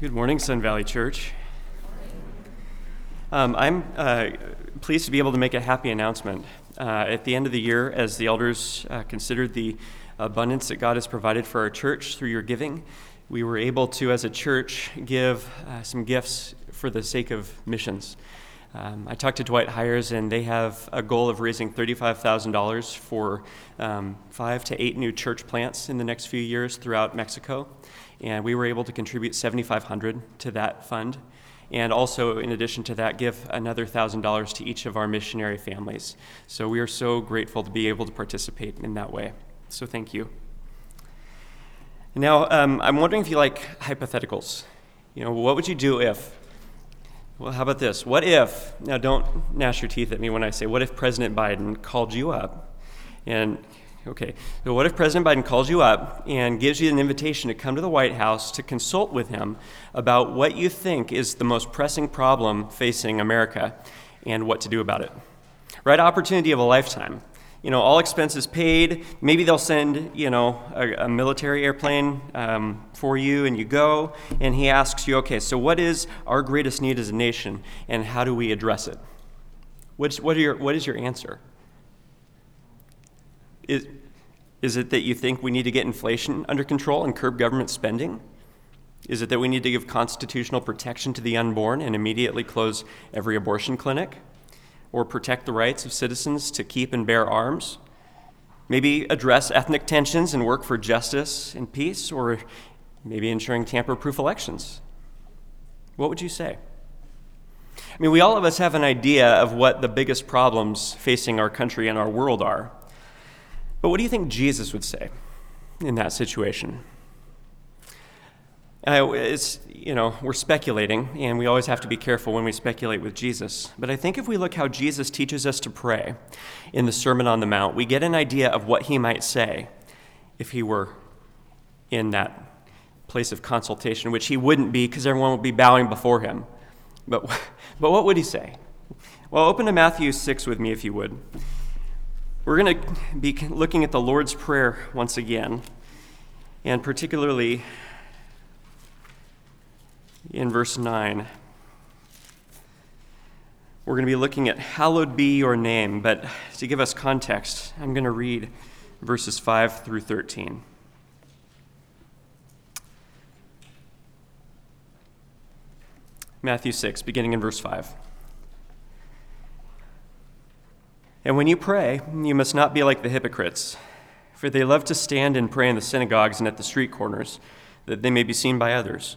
Good morning, Sun Valley Church. Um, I'm uh, pleased to be able to make a happy announcement. Uh, at the end of the year, as the elders uh, considered the abundance that God has provided for our church through your giving, we were able to, as a church, give uh, some gifts for the sake of missions. Um, I talked to Dwight Hires, and they have a goal of raising $35,000 for um, five to eight new church plants in the next few years throughout Mexico. And we were able to contribute 7,500 to that fund. And also in addition to that give another $1000 to each of our missionary families. So we are so grateful to be able to participate in that way. So thank you. Now um, i'm wondering if you like hypotheticals. You know what would you do if well how about this what if now don't gnash your teeth at me when i say what if president biden called you up and Okay, so what if President Biden calls you up and gives you an invitation to come to the White House to consult with him about what you think is the most pressing problem facing America and what to do about it? Right opportunity of a lifetime. You know, all expenses paid. Maybe they'll send, you know, a, a military airplane um, for you and you go. And he asks you, okay, so what is our greatest need as a nation and how do we address it? What's, what, are your, what is your answer? Is, is it that you think we need to get inflation under control and curb government spending? Is it that we need to give constitutional protection to the unborn and immediately close every abortion clinic? Or protect the rights of citizens to keep and bear arms? Maybe address ethnic tensions and work for justice and peace? Or maybe ensuring tamper proof elections? What would you say? I mean, we all of us have an idea of what the biggest problems facing our country and our world are. But what do you think Jesus would say in that situation? Uh, it's, you know, we're speculating, and we always have to be careful when we speculate with Jesus. But I think if we look how Jesus teaches us to pray in the Sermon on the Mount, we get an idea of what he might say if he were in that place of consultation, which he wouldn't be because everyone would be bowing before him. But, but what would he say? Well, open to Matthew 6 with me, if you would. We're going to be looking at the Lord's Prayer once again, and particularly in verse 9. We're going to be looking at Hallowed be your name, but to give us context, I'm going to read verses 5 through 13. Matthew 6, beginning in verse 5. And when you pray, you must not be like the hypocrites, for they love to stand and pray in the synagogues and at the street corners, that they may be seen by others.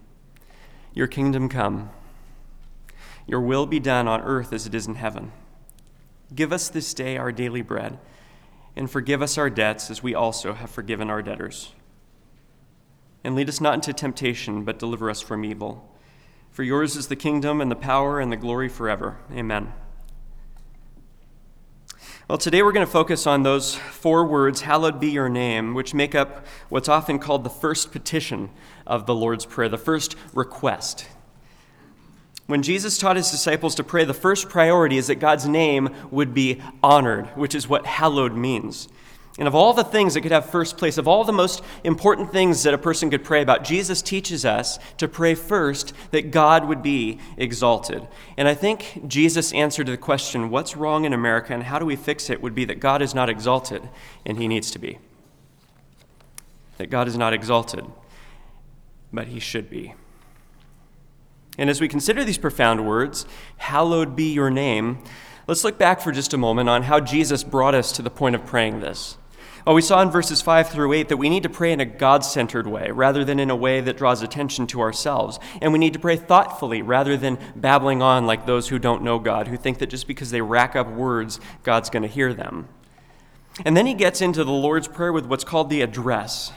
Your kingdom come. Your will be done on earth as it is in heaven. Give us this day our daily bread, and forgive us our debts as we also have forgiven our debtors and lead us not into temptation, but deliver us from evil. For yours is the kingdom and the power and the glory forever. Amen. Well, today we're going to focus on those four words, hallowed be your name, which make up what's often called the first petition of the Lord's Prayer, the first request. When Jesus taught his disciples to pray, the first priority is that God's name would be honored, which is what hallowed means. And of all the things that could have first place, of all the most important things that a person could pray about, Jesus teaches us to pray first that God would be exalted. And I think Jesus' answer to the question, what's wrong in America and how do we fix it, would be that God is not exalted and he needs to be. That God is not exalted, but he should be. And as we consider these profound words, hallowed be your name, let's look back for just a moment on how Jesus brought us to the point of praying this. Well, we saw in verses 5 through 8 that we need to pray in a God centered way rather than in a way that draws attention to ourselves. And we need to pray thoughtfully rather than babbling on like those who don't know God, who think that just because they rack up words, God's going to hear them. And then he gets into the Lord's Prayer with what's called the address.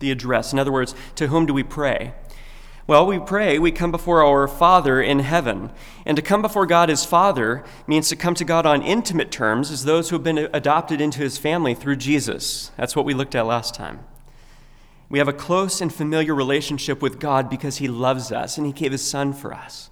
The address. In other words, to whom do we pray? Well, we pray, we come before our Father in heaven. And to come before God as Father means to come to God on intimate terms as those who have been adopted into his family through Jesus. That's what we looked at last time. We have a close and familiar relationship with God because he loves us and he gave his Son for us.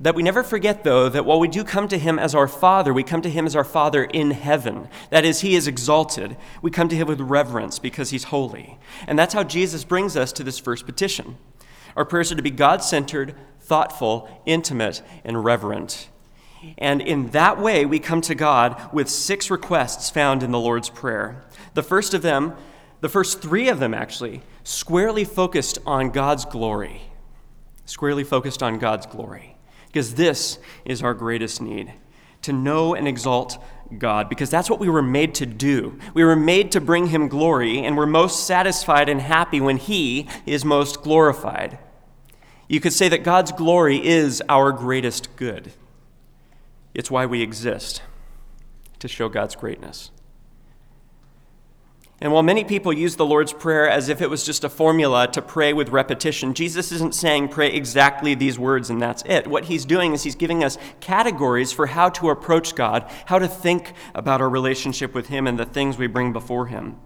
That we never forget, though, that while we do come to him as our Father, we come to him as our Father in heaven. That is, he is exalted. We come to him with reverence because he's holy. And that's how Jesus brings us to this first petition. Our prayers are to be God centered, thoughtful, intimate, and reverent. And in that way, we come to God with six requests found in the Lord's Prayer. The first of them, the first three of them actually, squarely focused on God's glory. Squarely focused on God's glory. Because this is our greatest need to know and exalt God, because that's what we were made to do. We were made to bring Him glory, and we're most satisfied and happy when He is most glorified. You could say that God's glory is our greatest good. It's why we exist, to show God's greatness. And while many people use the Lord's Prayer as if it was just a formula to pray with repetition, Jesus isn't saying pray exactly these words and that's it. What he's doing is he's giving us categories for how to approach God, how to think about our relationship with Him and the things we bring before Him.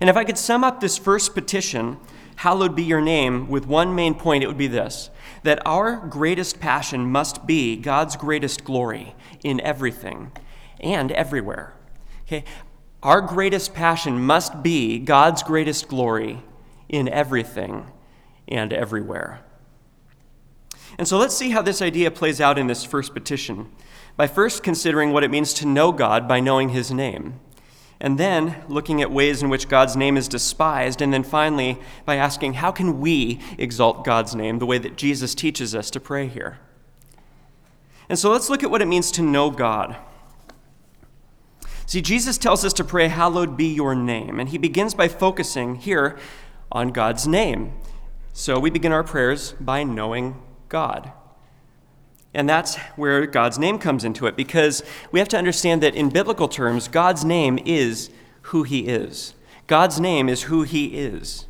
And if I could sum up this first petition, hallowed be your name, with one main point, it would be this that our greatest passion must be God's greatest glory in everything and everywhere. Okay? Our greatest passion must be God's greatest glory in everything and everywhere. And so let's see how this idea plays out in this first petition by first considering what it means to know God by knowing his name and then looking at ways in which God's name is despised, and then finally by asking, how can we exalt God's name the way that Jesus teaches us to pray here? And so let's look at what it means to know God. See, Jesus tells us to pray, Hallowed be your name, and he begins by focusing here on God's name. So we begin our prayers by knowing God. And that's where God's name comes into it because we have to understand that in biblical terms, God's name is who He is. God's name is who He is.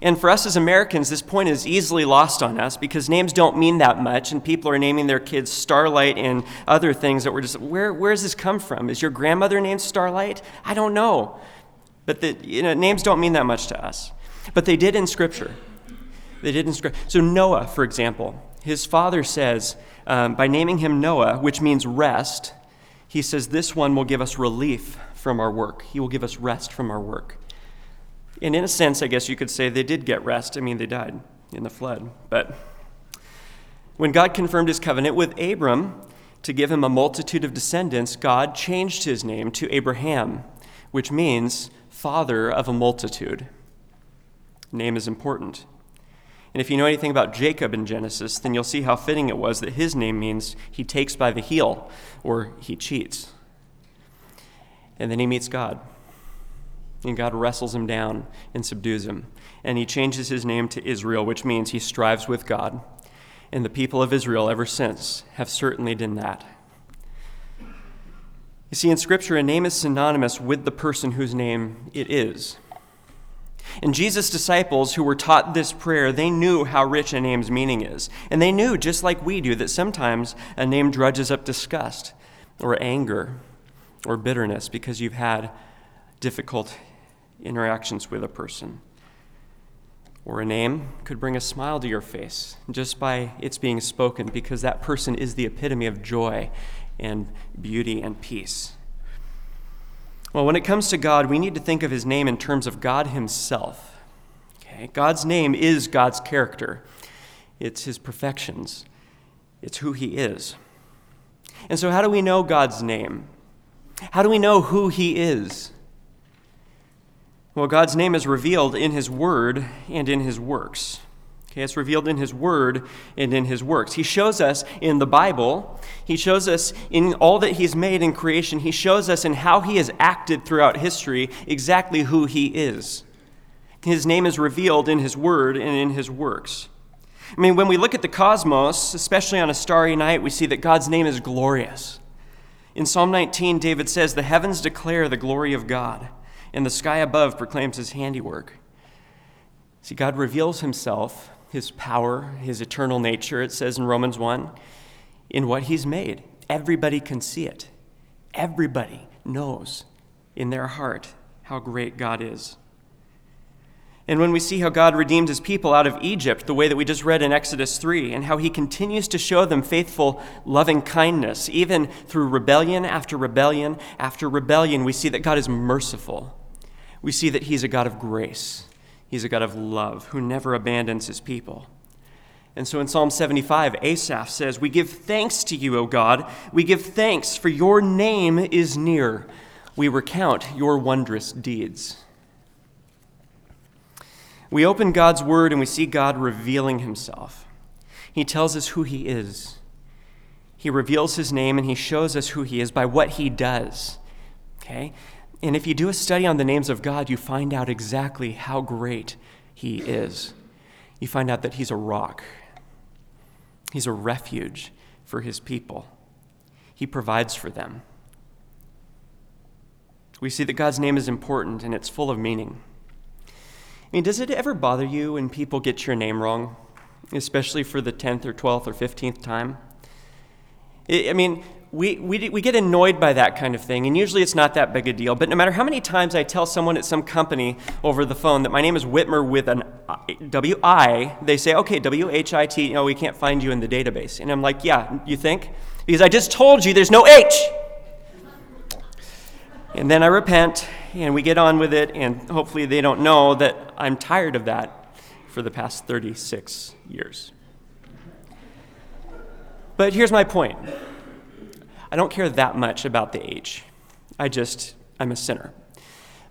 And for us as Americans, this point is easily lost on us because names don't mean that much, and people are naming their kids Starlight and other things that we're just, where, where does this come from? Is your grandmother named Starlight? I don't know. But the, you know, names don't mean that much to us. But they did in Scripture. They did in Scripture. So Noah, for example, his father says, um, by naming him Noah, which means rest, he says, This one will give us relief from our work. He will give us rest from our work. And in a sense, I guess you could say they did get rest. I mean, they died in the flood. But when God confirmed his covenant with Abram to give him a multitude of descendants, God changed his name to Abraham, which means father of a multitude. Name is important. And if you know anything about Jacob in Genesis, then you'll see how fitting it was that his name means he takes by the heel or he cheats. And then he meets God. And God wrestles him down and subdues him. And he changes his name to Israel, which means he strives with God. And the people of Israel ever since have certainly done that. You see, in Scripture, a name is synonymous with the person whose name it is. And Jesus' disciples who were taught this prayer, they knew how rich a name's meaning is. And they knew, just like we do, that sometimes a name drudges up disgust or anger or bitterness because you've had difficult interactions with a person. Or a name could bring a smile to your face just by its being spoken because that person is the epitome of joy and beauty and peace. Well, when it comes to God, we need to think of his name in terms of God himself. Okay? God's name is God's character, it's his perfections, it's who he is. And so, how do we know God's name? How do we know who he is? Well, God's name is revealed in his word and in his works. Okay, it's revealed in His Word and in His works. He shows us in the Bible, He shows us in all that He's made in creation, He shows us in how He has acted throughout history exactly who He is. His name is revealed in His Word and in His works. I mean, when we look at the cosmos, especially on a starry night, we see that God's name is glorious. In Psalm 19, David says, The heavens declare the glory of God, and the sky above proclaims His handiwork. See, God reveals Himself his power, his eternal nature, it says in Romans 1, in what he's made. Everybody can see it. Everybody knows in their heart how great God is. And when we see how God redeemed his people out of Egypt, the way that we just read in Exodus 3, and how he continues to show them faithful, loving kindness, even through rebellion after rebellion after rebellion, we see that God is merciful. We see that he's a God of grace, he's a God of love who never abandons his people. And so in Psalm 75, Asaph says, We give thanks to you, O God. We give thanks, for your name is near. We recount your wondrous deeds. We open God's word and we see God revealing himself. He tells us who he is. He reveals his name and he shows us who he is by what he does. Okay? And if you do a study on the names of God, you find out exactly how great he is. You find out that he's a rock, he's a refuge for his people, he provides for them. We see that God's name is important and it's full of meaning. I mean, does it ever bother you when people get your name wrong, especially for the 10th or 12th or 15th time? I mean, we, we, we get annoyed by that kind of thing, and usually it's not that big a deal. But no matter how many times I tell someone at some company over the phone that my name is Witmer with an W I, they say, okay, W H I T, you know, we can't find you in the database. And I'm like, yeah, you think? Because I just told you there's no H. And then I repent, and we get on with it, and hopefully they don't know that I'm tired of that for the past 36 years. But here's my point I don't care that much about the age. I just, I'm a sinner.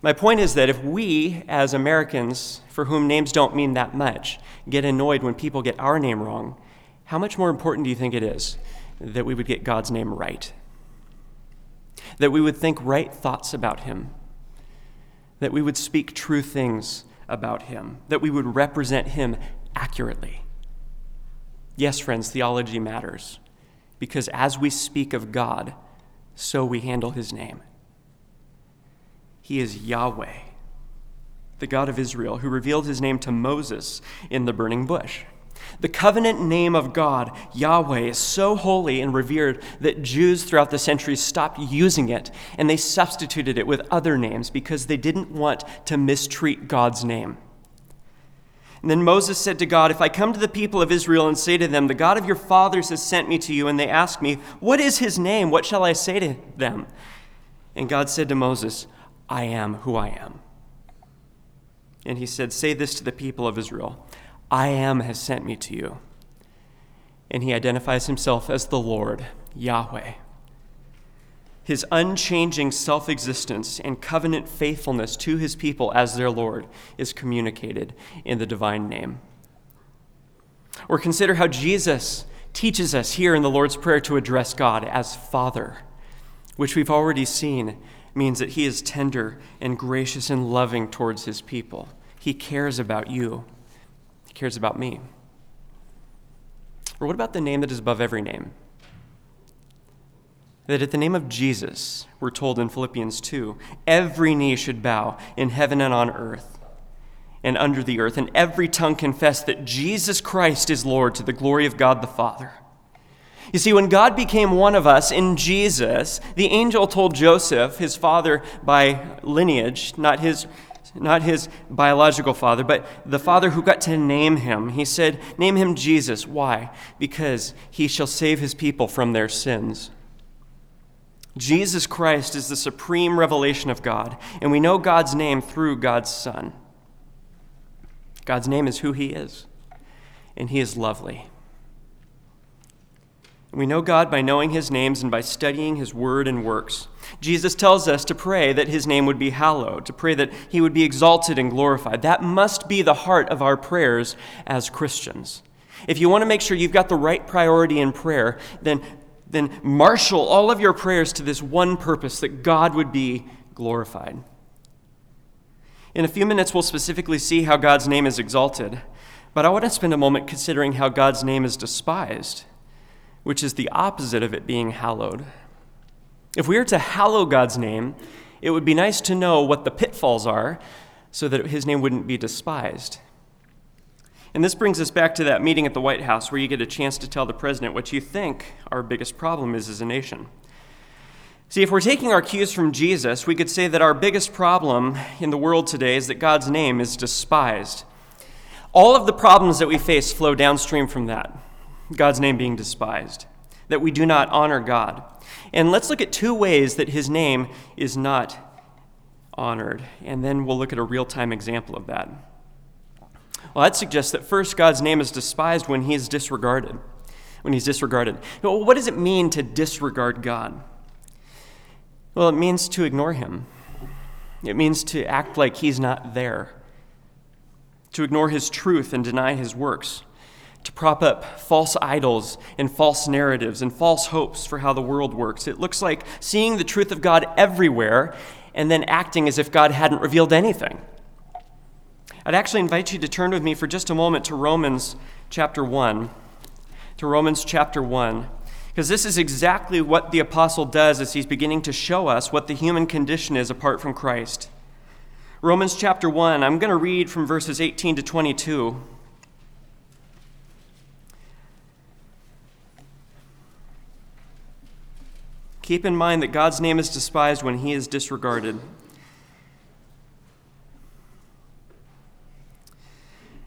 My point is that if we, as Americans, for whom names don't mean that much, get annoyed when people get our name wrong, how much more important do you think it is that we would get God's name right? that we would think right thoughts about him, that we would speak true things about him, that we would represent him accurately. Yes, friends, theology matters because as we speak of God, so we handle his name. He is Yahweh, the God of Israel, who revealed his name to Moses in the burning bush. The covenant name of God, Yahweh, is so holy and revered that Jews throughout the centuries stopped using it and they substituted it with other names because they didn't want to mistreat God's name. And then Moses said to God, If I come to the people of Israel and say to them, The God of your fathers has sent me to you, and they ask me, What is his name? What shall I say to them? And God said to Moses, I am who I am. And he said, Say this to the people of Israel I am has sent me to you. And he identifies himself as the Lord, Yahweh. His unchanging self existence and covenant faithfulness to his people as their Lord is communicated in the divine name. Or consider how Jesus teaches us here in the Lord's Prayer to address God as Father, which we've already seen means that he is tender and gracious and loving towards his people. He cares about you. He cares about me. Or what about the name that is above every name? That at the name of Jesus, we're told in Philippians 2, every knee should bow in heaven and on earth and under the earth, and every tongue confess that Jesus Christ is Lord to the glory of God the Father. You see, when God became one of us in Jesus, the angel told Joseph, his father by lineage, not his not his biological father, but the father who got to name him. He said, Name him Jesus. Why? Because he shall save his people from their sins. Jesus Christ is the supreme revelation of God, and we know God's name through God's Son. God's name is who he is, and he is lovely. We know God by knowing his names and by studying his word and works. Jesus tells us to pray that his name would be hallowed, to pray that he would be exalted and glorified. That must be the heart of our prayers as Christians. If you want to make sure you've got the right priority in prayer, then, then marshal all of your prayers to this one purpose that God would be glorified. In a few minutes, we'll specifically see how God's name is exalted, but I want to spend a moment considering how God's name is despised which is the opposite of it being hallowed. If we are to hallow God's name, it would be nice to know what the pitfalls are so that his name wouldn't be despised. And this brings us back to that meeting at the White House where you get a chance to tell the president what you think our biggest problem is as a nation. See, if we're taking our cues from Jesus, we could say that our biggest problem in the world today is that God's name is despised. All of the problems that we face flow downstream from that God's name being despised, that we do not honor God. And let's look at two ways that his name is not honored, and then we'll look at a real time example of that. Well, that suggests that first, God's name is despised when he is disregarded. When he's disregarded. What does it mean to disregard God? Well, it means to ignore him. It means to act like he's not there, to ignore his truth and deny his works, to prop up false idols and false narratives and false hopes for how the world works. It looks like seeing the truth of God everywhere and then acting as if God hadn't revealed anything. I'd actually invite you to turn with me for just a moment to Romans chapter 1. To Romans chapter 1. Because this is exactly what the apostle does as he's beginning to show us what the human condition is apart from Christ. Romans chapter 1, I'm going to read from verses 18 to 22. Keep in mind that God's name is despised when he is disregarded.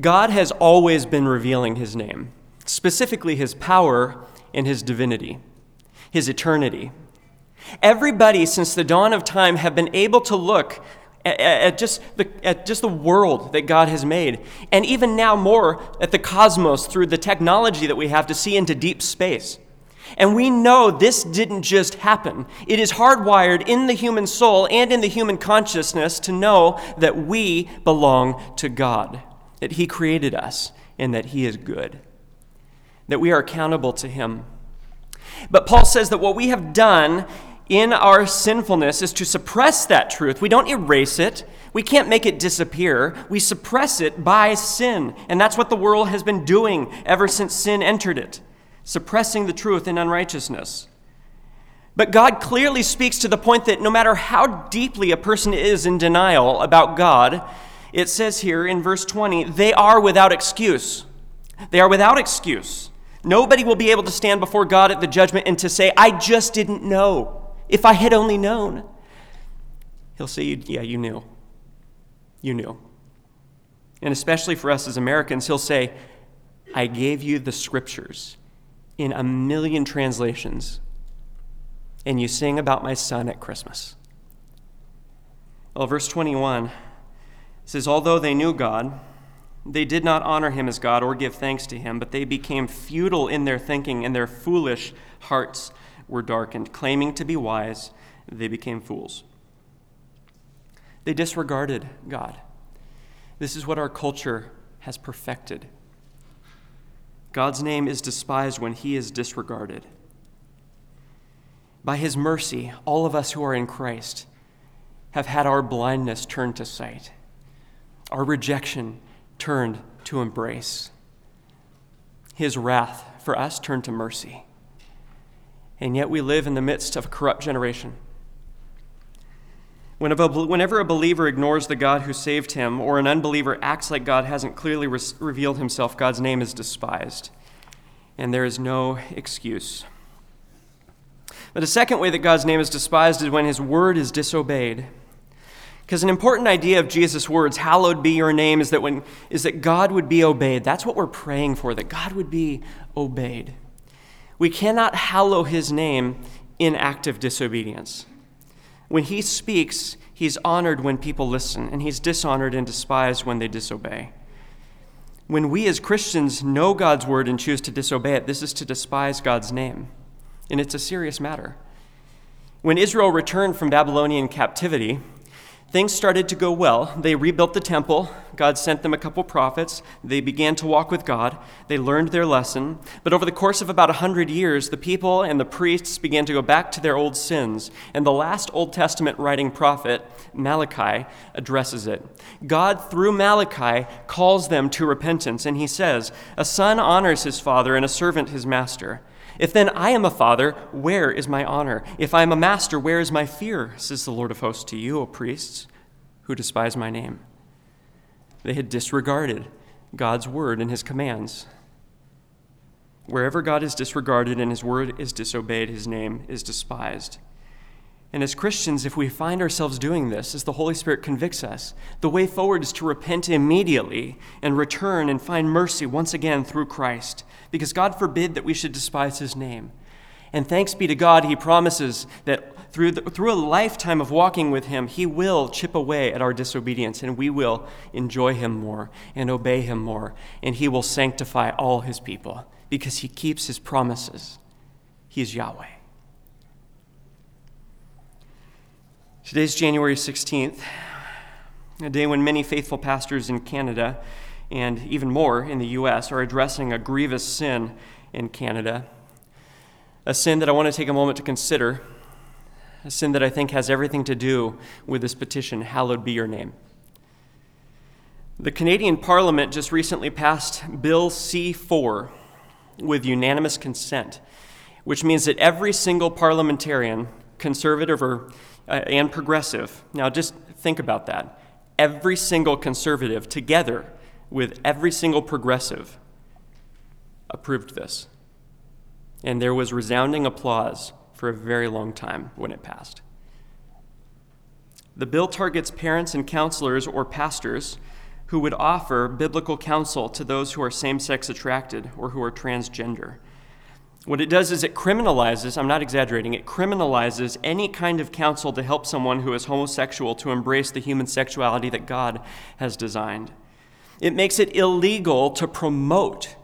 God has always been revealing his name, specifically his power and his divinity, his eternity. Everybody since the dawn of time have been able to look at, at, just the, at just the world that God has made, and even now more at the cosmos through the technology that we have to see into deep space. And we know this didn't just happen. It is hardwired in the human soul and in the human consciousness to know that we belong to God that He created us and that He is good, that we are accountable to Him. But Paul says that what we have done in our sinfulness is to suppress that truth. We don't erase it. We can't make it disappear. We suppress it by sin. And that's what the world has been doing ever since sin entered it suppressing the truth in unrighteousness. But God clearly speaks to the point that no matter how deeply a person is in denial about God, it says here in verse 20, they are without excuse. They are without excuse. Nobody will be able to stand before God at the judgment and to say, I just didn't know. If I had only known. He'll say, Yeah, you knew. You knew. And especially for us as Americans, he'll say, I gave you the scriptures in a million translations, and you sing about my son at Christmas. Well, verse 21 says, Although they knew God, they did not honor him as God or give thanks to him, but they became futile in their thinking, and their foolish hearts were darkened. Claiming to be wise, they became fools. They disregarded God. This is what our culture has perfected. God's name is despised when he is disregarded. By his mercy, all of us who are in Christ have had our blindness turned to sight our rejection turned to embrace. His wrath for us turned to mercy. And yet we live in the midst of a corrupt generation. Whenever a believer ignores the God who saved him, or an unbeliever acts like God hasn't clearly re- revealed himself, God's name is despised. And there is no excuse. But a second way that God's name is despised is when his word is disobeyed. Because an important idea of Jesus' words, hallowed be your name, is that, when, is that God would be obeyed. That's what we're praying for, that God would be obeyed. We cannot hallow his name in active disobedience. When he speaks, he's honored when people listen, and he's dishonored and despised when they disobey. When we as Christians know God's word and choose to disobey it, this is to despise God's name. And it's a serious matter. When Israel returned from Babylonian captivity, Things started to go well. They rebuilt the temple. God sent them a couple prophets. They began to walk with God. They learned their lesson. But over the course of about a 100 years, the people and the priests began to go back to their old sins. And the last Old Testament writing prophet, Malachi, addresses it. God, through Malachi, calls them to repentance. And he says, A son honors his father, and a servant his master. If then I am a father, where is my honor? If I am a master, where is my fear? says the Lord of hosts to you, O priests, who despise my name. They had disregarded God's word and his commands. Wherever God is disregarded and his word is disobeyed, his name is despised. And as Christians, if we find ourselves doing this, as the Holy Spirit convicts us, the way forward is to repent immediately and return and find mercy once again through Christ, because God forbid that we should despise his name. And thanks be to God, he promises that through, the, through a lifetime of walking with him, he will chip away at our disobedience, and we will enjoy him more and obey him more, and he will sanctify all his people, because he keeps his promises. He is Yahweh. Today's January 16th, a day when many faithful pastors in Canada and even more in the U.S. are addressing a grievous sin in Canada. A sin that I want to take a moment to consider, a sin that I think has everything to do with this petition, Hallowed be your name. The Canadian Parliament just recently passed Bill C 4 with unanimous consent, which means that every single parliamentarian, conservative or Uh, and progressive. Now, just think about that. Every single conservative, together with every single progressive, approved this. And there was resounding applause for a very long time when it passed. The bill targets parents and counselors or pastors who would offer biblical counsel to those who are same sex attracted or who are transgender. What it does is it criminalizes, I'm not exaggerating, it criminalizes any kind of counsel to help someone who is homosexual to embrace the human sexuality that God has designed. It makes it illegal to promote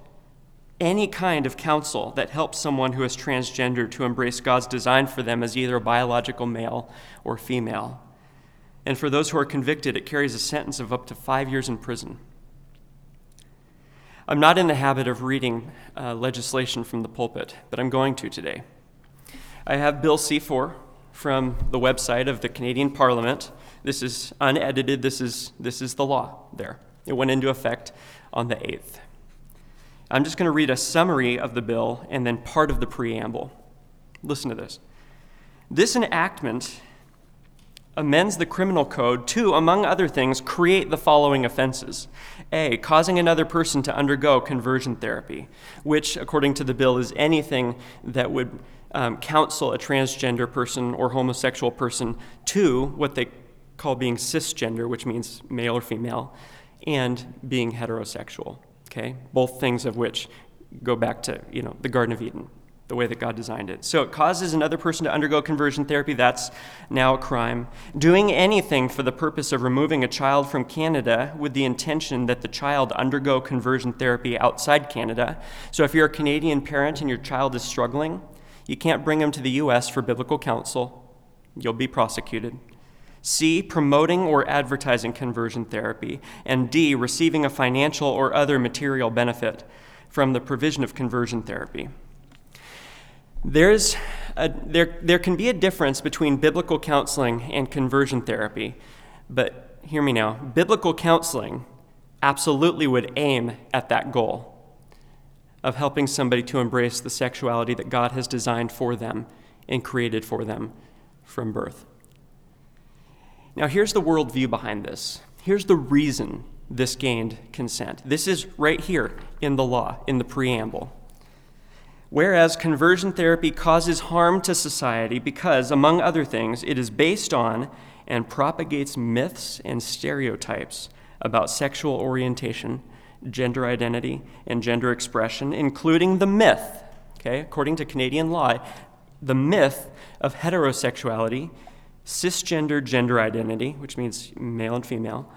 any kind of counsel that helps someone who is transgender to embrace God's design for them as either a biological male or female. And for those who are convicted, it carries a sentence of up to five years in prison. I'm not in the habit of reading uh, legislation from the pulpit, but I'm going to today. I have Bill C 4 from the website of the Canadian Parliament. This is unedited, this is, this is the law there. It went into effect on the 8th. I'm just going to read a summary of the bill and then part of the preamble. Listen to this. This enactment amends the criminal code to, among other things, create the following offenses A, causing another person to undergo conversion therapy, which, according to the bill, is anything that would um, counsel a transgender person or homosexual person to what they call being cisgender, which means male or female, and being heterosexual. Okay? Both things of which go back to, you know, the Garden of Eden the way that God designed it. So it causes another person to undergo conversion therapy. That's now a crime. Doing anything for the purpose of removing a child from Canada with the intention that the child undergo conversion therapy outside Canada. So if you're a Canadian parent and your child is struggling, you can't bring them to the U.S. for biblical counsel. You'll be prosecuted. C, promoting or advertising conversion therapy. And D, receiving a financial or other material benefit from the provision of conversion therapy. There's a, there, there can be a difference between biblical counseling and conversion therapy, but hear me now. Biblical counseling absolutely would aim at that goal of helping somebody to embrace the sexuality that God has designed for them and created for them from birth. Now, here's the worldview behind this. Here's the reason this gained consent. This is right here in the law, in the preamble. Whereas conversion therapy causes harm to society because, among other things, it is based on and propagates myths and stereotypes about sexual orientation, gender identity, and gender expression, including the myth, okay, according to Canadian law, the myth of heterosexuality, cisgender gender identity, which means male and female,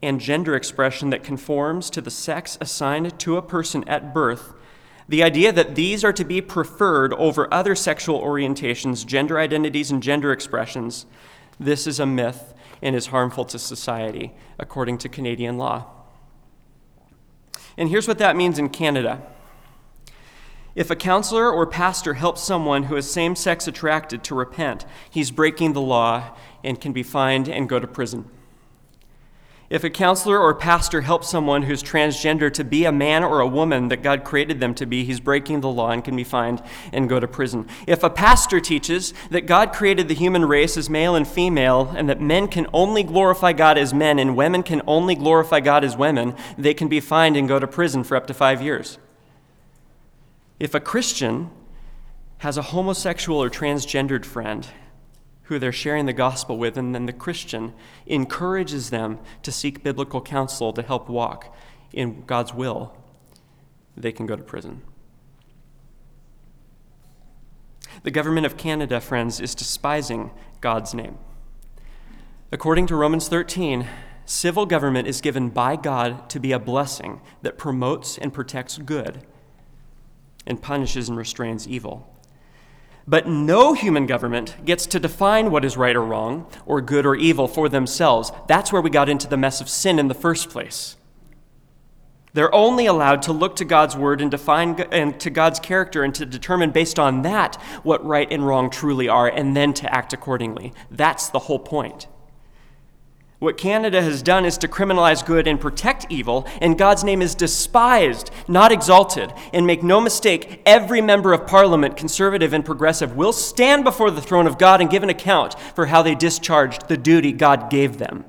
and gender expression that conforms to the sex assigned to a person at birth the idea that these are to be preferred over other sexual orientations, gender identities, and gender expressions, this is a myth, and is harmful to society, according to Canadian law. And here's what that means in Canada. If a counselor or pastor helps someone who is same sex attracted to repent, he's breaking the law and can be fined and go to prison. If a counselor or pastor helps someone who's transgender to be a man or a woman that God created them to be, he's breaking the law and can be fined and go to prison. If a pastor teaches that God created the human race as male and female and that men can only glorify God as men and women can only glorify God as women, they can be fined and go to prison for up to five years. If a Christian has a homosexual or transgendered friend who they're sharing the gospel with, and then the Christian encourages them to seek biblical counsel to help walk in God's will, they can go to prison. The government of Canada, friends, is despising God's name. According to Romans 13, civil government is given by God to be a blessing that promotes and protects good and punishes and restrains evil. But no human government gets to define what is right or wrong, or good or evil for themselves. That's where we got into the mess of sin in the first place. They're only allowed to look to God's word and define and to God's character and to determine based on that what right and wrong truly are and then to act accordingly. That's the whole point. What Canada has done is to criminalize good and protect evil, and God's name is despised, not exalted. And make no mistake, every member of parliament, conservative and progressive, will stand before the throne of God and give an account for how they discharged the duty God gave them.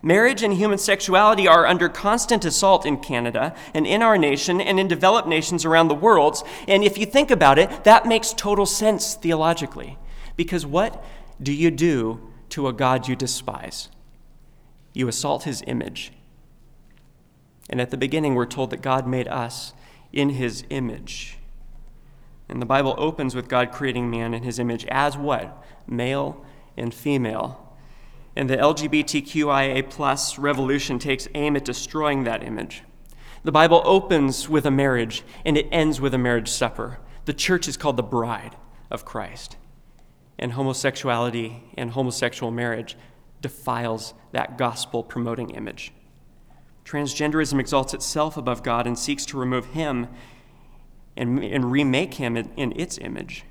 Marriage and human sexuality are under constant assault in Canada and in our nation and in developed nations around the world. And if you think about it, that makes total sense theologically. Because what do you do to a God you despise. You assault his image. And at the beginning, we're told that God made us in his image. And the Bible opens with God creating man in his image as what? Male and female. And the LGBTQIA plus revolution takes aim at destroying that image. The Bible opens with a marriage and it ends with a marriage supper. The church is called the bride of Christ and homosexuality and homosexual marriage defiles that gospel promoting image. Transgenderism exalts itself above God and seeks to remove him and, and remake him in, in its image.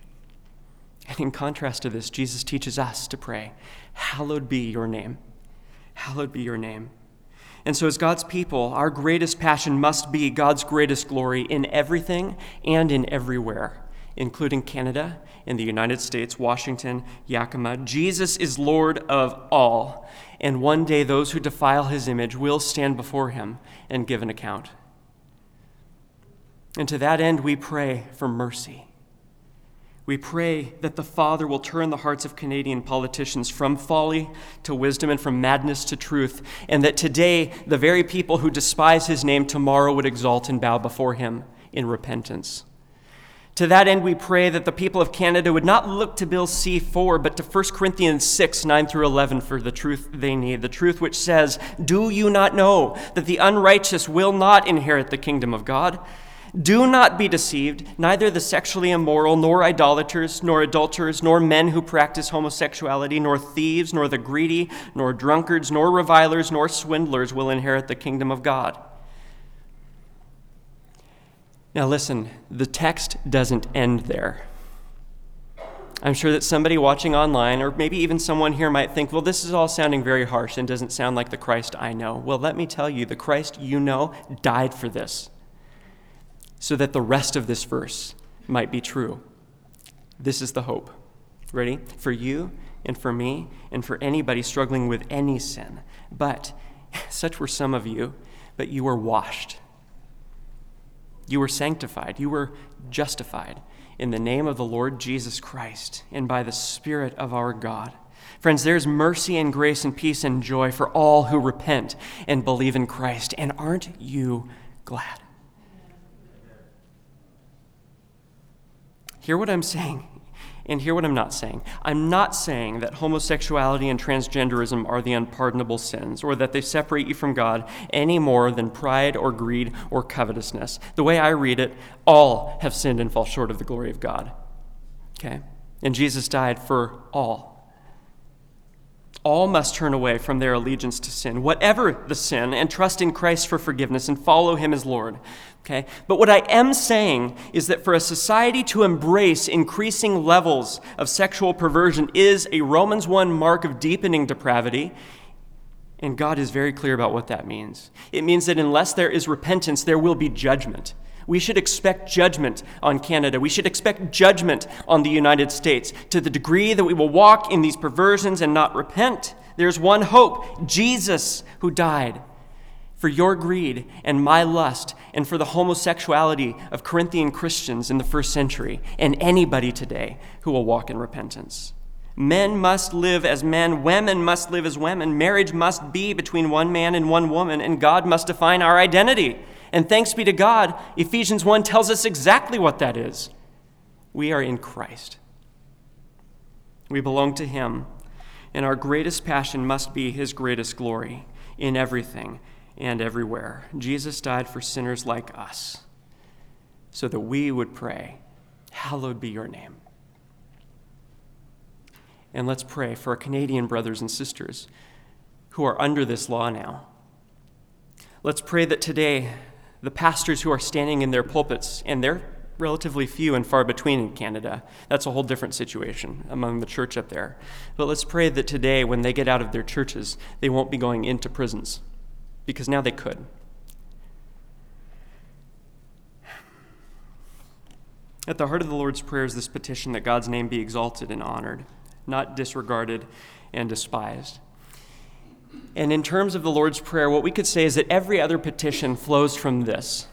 And in contrast to this, Jesus teaches us to pray, Hallowed be your name. Hallowed be your name. And so, as God's people, our greatest passion must be God's greatest glory in everything and in everywhere including Canada and the United States, Washington, Yakima. Jesus is Lord of all, and one day those who defile his image will stand before him and give an account. And to that end, we pray for mercy. We pray that the Father will turn the hearts of Canadian politicians from folly to wisdom and from madness to truth, and that today the very people who despise his name tomorrow would exalt and bow before him in repentance. To that end, we pray that the people of Canada would not look to Bill C 4, but to 1 Corinthians 6 9 through 11 for the truth they need. The truth which says, Do you not know that the unrighteous will not inherit the kingdom of God? Do not be deceived, neither the sexually immoral, nor idolaters, nor adulterers, nor men who practice homosexuality, nor thieves, nor the greedy, nor drunkards, nor revilers, nor swindlers will inherit the kingdom of God. Now, listen, the text doesn't end there. I'm sure that somebody watching online, or maybe even someone here, might think, well, this is all sounding very harsh and doesn't sound like the Christ I know. Well, let me tell you, the Christ you know died for this, so that the rest of this verse might be true. This is the hope. Ready? For you and for me and for anybody struggling with any sin. But such were some of you, but you were washed you were sanctified. You were justified in the name of the Lord Jesus Christ and by the Spirit of our God. Friends, there's mercy and grace and peace and joy for all who repent and believe in Christ. And aren't you glad? Hear what I'm saying. And hear what I'm not saying. I'm not saying that homosexuality and transgenderism are the unpardonable sins, or that they separate you from God any more than pride or greed or covetousness. The way I read it, all have sinned and fall short of the glory of God. Okay? And Jesus died for all. All must turn away from their allegiance to sin, whatever the sin, and trust in Christ for forgiveness and follow him as Lord. Okay? But what I am saying is that for a society to embrace increasing levels of sexual perversion is a Romans 1 mark of deepening depravity. And God is very clear about what that means. It means that unless there is repentance, there will be judgment. We should expect judgment on Canada. We should expect judgment on the United States. To the degree that we will walk in these perversions and not repent, there's one hope Jesus who died for your greed and my lust and for the homosexuality of Corinthian Christians in the first century and anybody today who will walk in repentance. Men must live as men, women must live as women. Marriage must be between one man and one woman, and God must define our identity. And thanks be to God, Ephesians 1 tells us exactly what that is. We are in Christ. We belong to Him, and our greatest passion must be His greatest glory in everything and everywhere. Jesus died for sinners like us so that we would pray, Hallowed be your name. And let's pray for our Canadian brothers and sisters who are under this law now. Let's pray that today the pastors who are standing in their pulpits, and they're relatively few and far between in Canada. That's a whole different situation among the church up there. But let's pray that today, when they get out of their churches, they won't be going into prisons, because now they could. At the heart of the Lord's Prayer is this petition that God's name be exalted and honored, not disregarded and despised. And in terms of the Lord's Prayer, what we could say is that every other petition flows from this.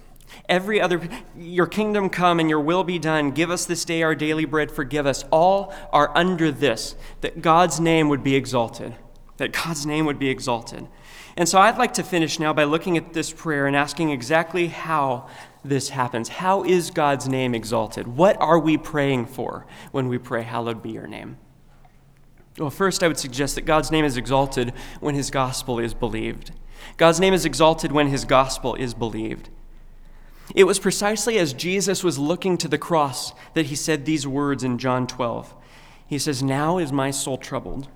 Every other, your kingdom come and your will be done. Give us this day our daily bread. Forgive us. All are under this, that God's name would be exalted. That God's name would be exalted. And so I'd like to finish now by looking at this prayer and asking exactly how this happens. How is God's name exalted? What are we praying for when we pray, Hallowed be your name? Well, first, I would suggest that God's name is exalted when his gospel is believed. God's name is exalted when his gospel is believed. It was precisely as Jesus was looking to the cross that he said these words in John 12. He says, Now is my soul troubled.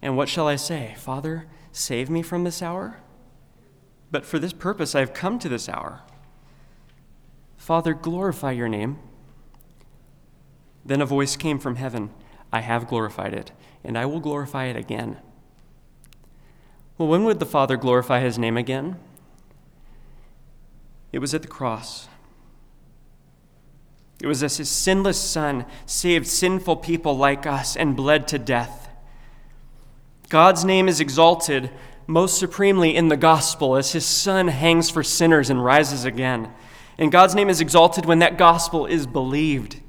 And what shall I say? Father, save me from this hour? But for this purpose I have come to this hour. Father, glorify your name. Then a voice came from heaven I have glorified it and I will glorify it again. Well, when would the Father glorify his name again? It was at the cross. It was as his sinless Son saved sinful people like us and bled to death. God's name is exalted most supremely in the gospel as his Son hangs for sinners and rises again. And God's name is exalted when that gospel is believed.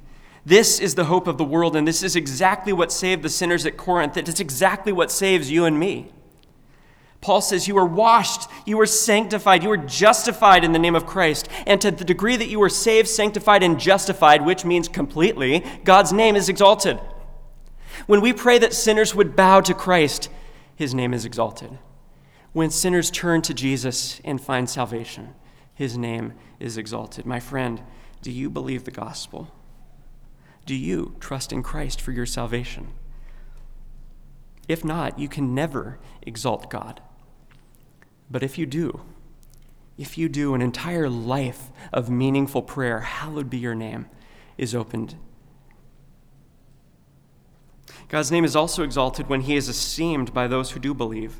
This is the hope of the world, and this is exactly what saved the sinners at Corinth. It's exactly what saves you and me. Paul says, You were washed, you were sanctified, you were justified in the name of Christ. And to the degree that you were saved, sanctified, and justified, which means completely, God's name is exalted. When we pray that sinners would bow to Christ, his name is exalted. When sinners turn to Jesus and find salvation, his name is exalted. My friend, do you believe the gospel? Do you trust in Christ for your salvation? If not, you can never exalt God. But if you do, if you do, an entire life of meaningful prayer, hallowed be your name, is opened. God's name is also exalted when he is esteemed by those who do believe.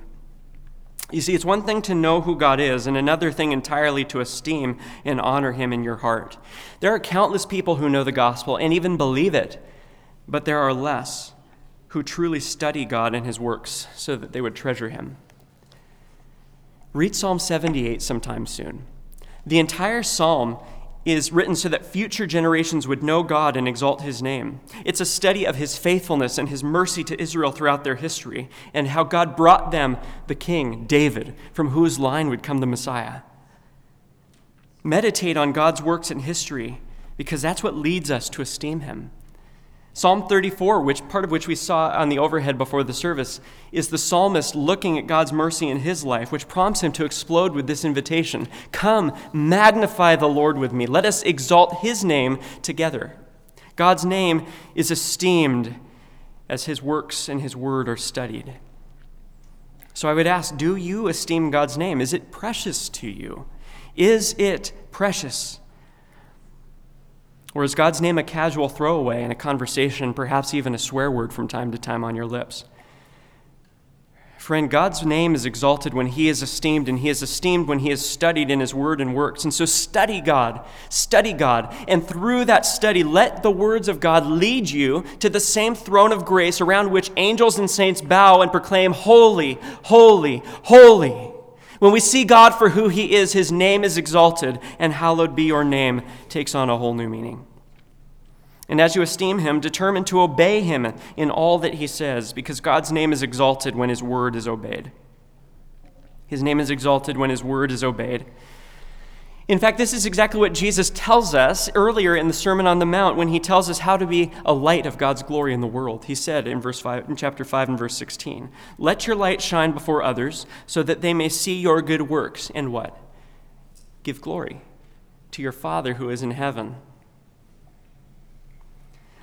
You see, it's one thing to know who God is, and another thing entirely to esteem and honor him in your heart. There are countless people who know the gospel and even believe it, but there are less who truly study God and his works so that they would treasure him. Read Psalm 78 sometime soon. The entire psalm is written so that future generations would know God and exalt his name. It's a study of his faithfulness and his mercy to Israel throughout their history, and how God brought them the king, David, from whose line would come the Messiah. Meditate on God's works in history because that's what leads us to esteem him. Psalm 34, which part of which we saw on the overhead before the service, is the psalmist looking at God's mercy in his life, which prompts him to explode with this invitation Come, magnify the Lord with me. Let us exalt his name together. God's name is esteemed as his works and his word are studied. So I would ask do you esteem God's name? Is it precious to you? Is it precious? Or is God's name a casual throwaway in a conversation, perhaps even a swear word from time to time on your lips? Friend, God's name is exalted when He is esteemed, and He is esteemed when He is studied in His word and works. And so study God, study God, and through that study, let the words of God lead you to the same throne of grace around which angels and saints bow and proclaim, Holy, holy, holy. When we see God for who He is, His name is exalted, and hallowed be your name takes on a whole new meaning. And as you esteem him, determine to obey him in all that he says, because God's name is exalted when his word is obeyed. His name is exalted when his word is obeyed. In fact, this is exactly what Jesus tells us earlier in the Sermon on the Mount when he tells us how to be a light of God's glory in the world. He said in verse 5 in chapter 5 and verse 16, "Let your light shine before others so that they may see your good works and what? Give glory to your Father who is in heaven."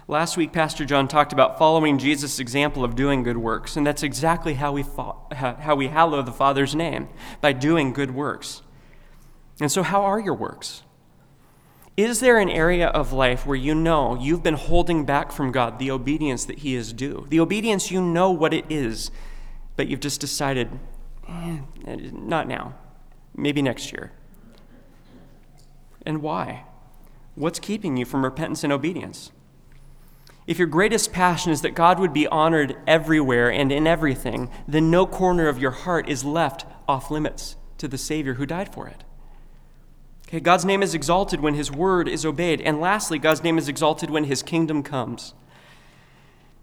Last week, Pastor John talked about following Jesus' example of doing good works, and that's exactly how we, how we hallow the Father's name by doing good works. And so, how are your works? Is there an area of life where you know you've been holding back from God the obedience that He is due? The obedience you know what it is, but you've just decided, eh, not now, maybe next year. And why? What's keeping you from repentance and obedience? If your greatest passion is that God would be honored everywhere and in everything, then no corner of your heart is left off limits to the Savior who died for it. Okay, God's name is exalted when His word is obeyed. And lastly, God's name is exalted when His kingdom comes.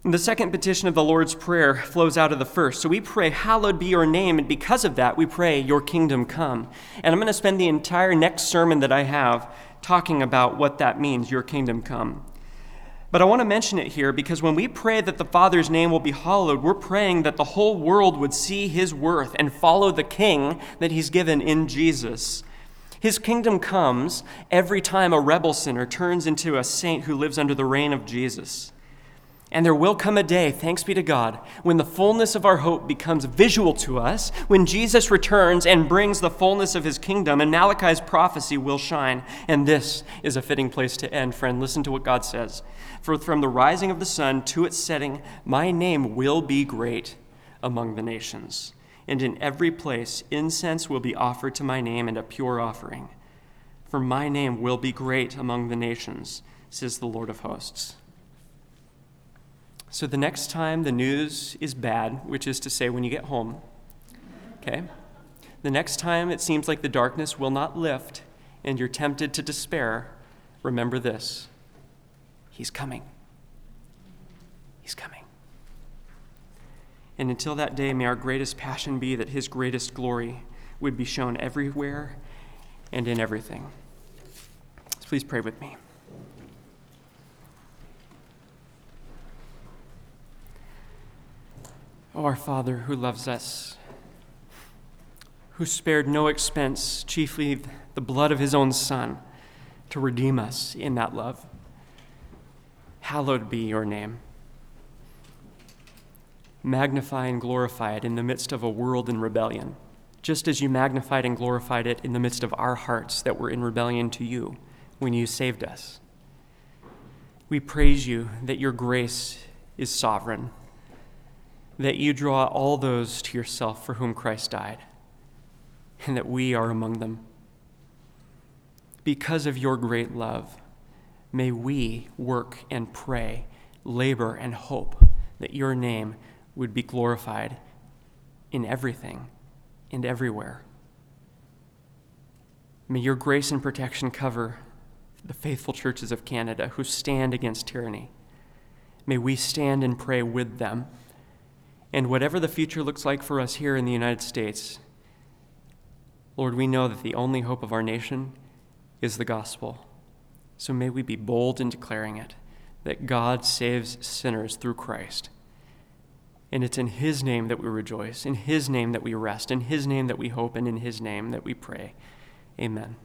And the second petition of the Lord's Prayer flows out of the first. So we pray, Hallowed be your name. And because of that, we pray, Your kingdom come. And I'm going to spend the entire next sermon that I have talking about what that means, Your kingdom come. But I want to mention it here because when we pray that the Father's name will be hallowed, we're praying that the whole world would see his worth and follow the King that he's given in Jesus. His kingdom comes every time a rebel sinner turns into a saint who lives under the reign of Jesus. And there will come a day, thanks be to God, when the fullness of our hope becomes visual to us, when Jesus returns and brings the fullness of his kingdom, and Malachi's prophecy will shine. And this is a fitting place to end, friend. Listen to what God says. For from the rising of the sun to its setting, my name will be great among the nations. And in every place, incense will be offered to my name and a pure offering. For my name will be great among the nations, says the Lord of hosts. So the next time the news is bad, which is to say when you get home, okay, the next time it seems like the darkness will not lift and you're tempted to despair, remember this He's coming. He's coming. And until that day, may our greatest passion be that His greatest glory would be shown everywhere and in everything. So please pray with me. Oh, our Father who loves us, who spared no expense, chiefly the blood of his own Son, to redeem us in that love. Hallowed be your name. Magnify and glorify it in the midst of a world in rebellion, just as you magnified and glorified it in the midst of our hearts that were in rebellion to you when you saved us. We praise you that your grace is sovereign that you draw all those to yourself for whom Christ died, and that we are among them. Because of your great love, may we work and pray, labor and hope that your name would be glorified in everything and everywhere. May your grace and protection cover the faithful churches of Canada who stand against tyranny. May we stand and pray with them and whatever the future looks like for us here in the United States, Lord, we know that the only hope of our nation is the gospel. So may we be bold in declaring it that God saves sinners through Christ. And it's in His name that we rejoice, in His name that we rest, in His name that we hope, and in His name that we pray. Amen.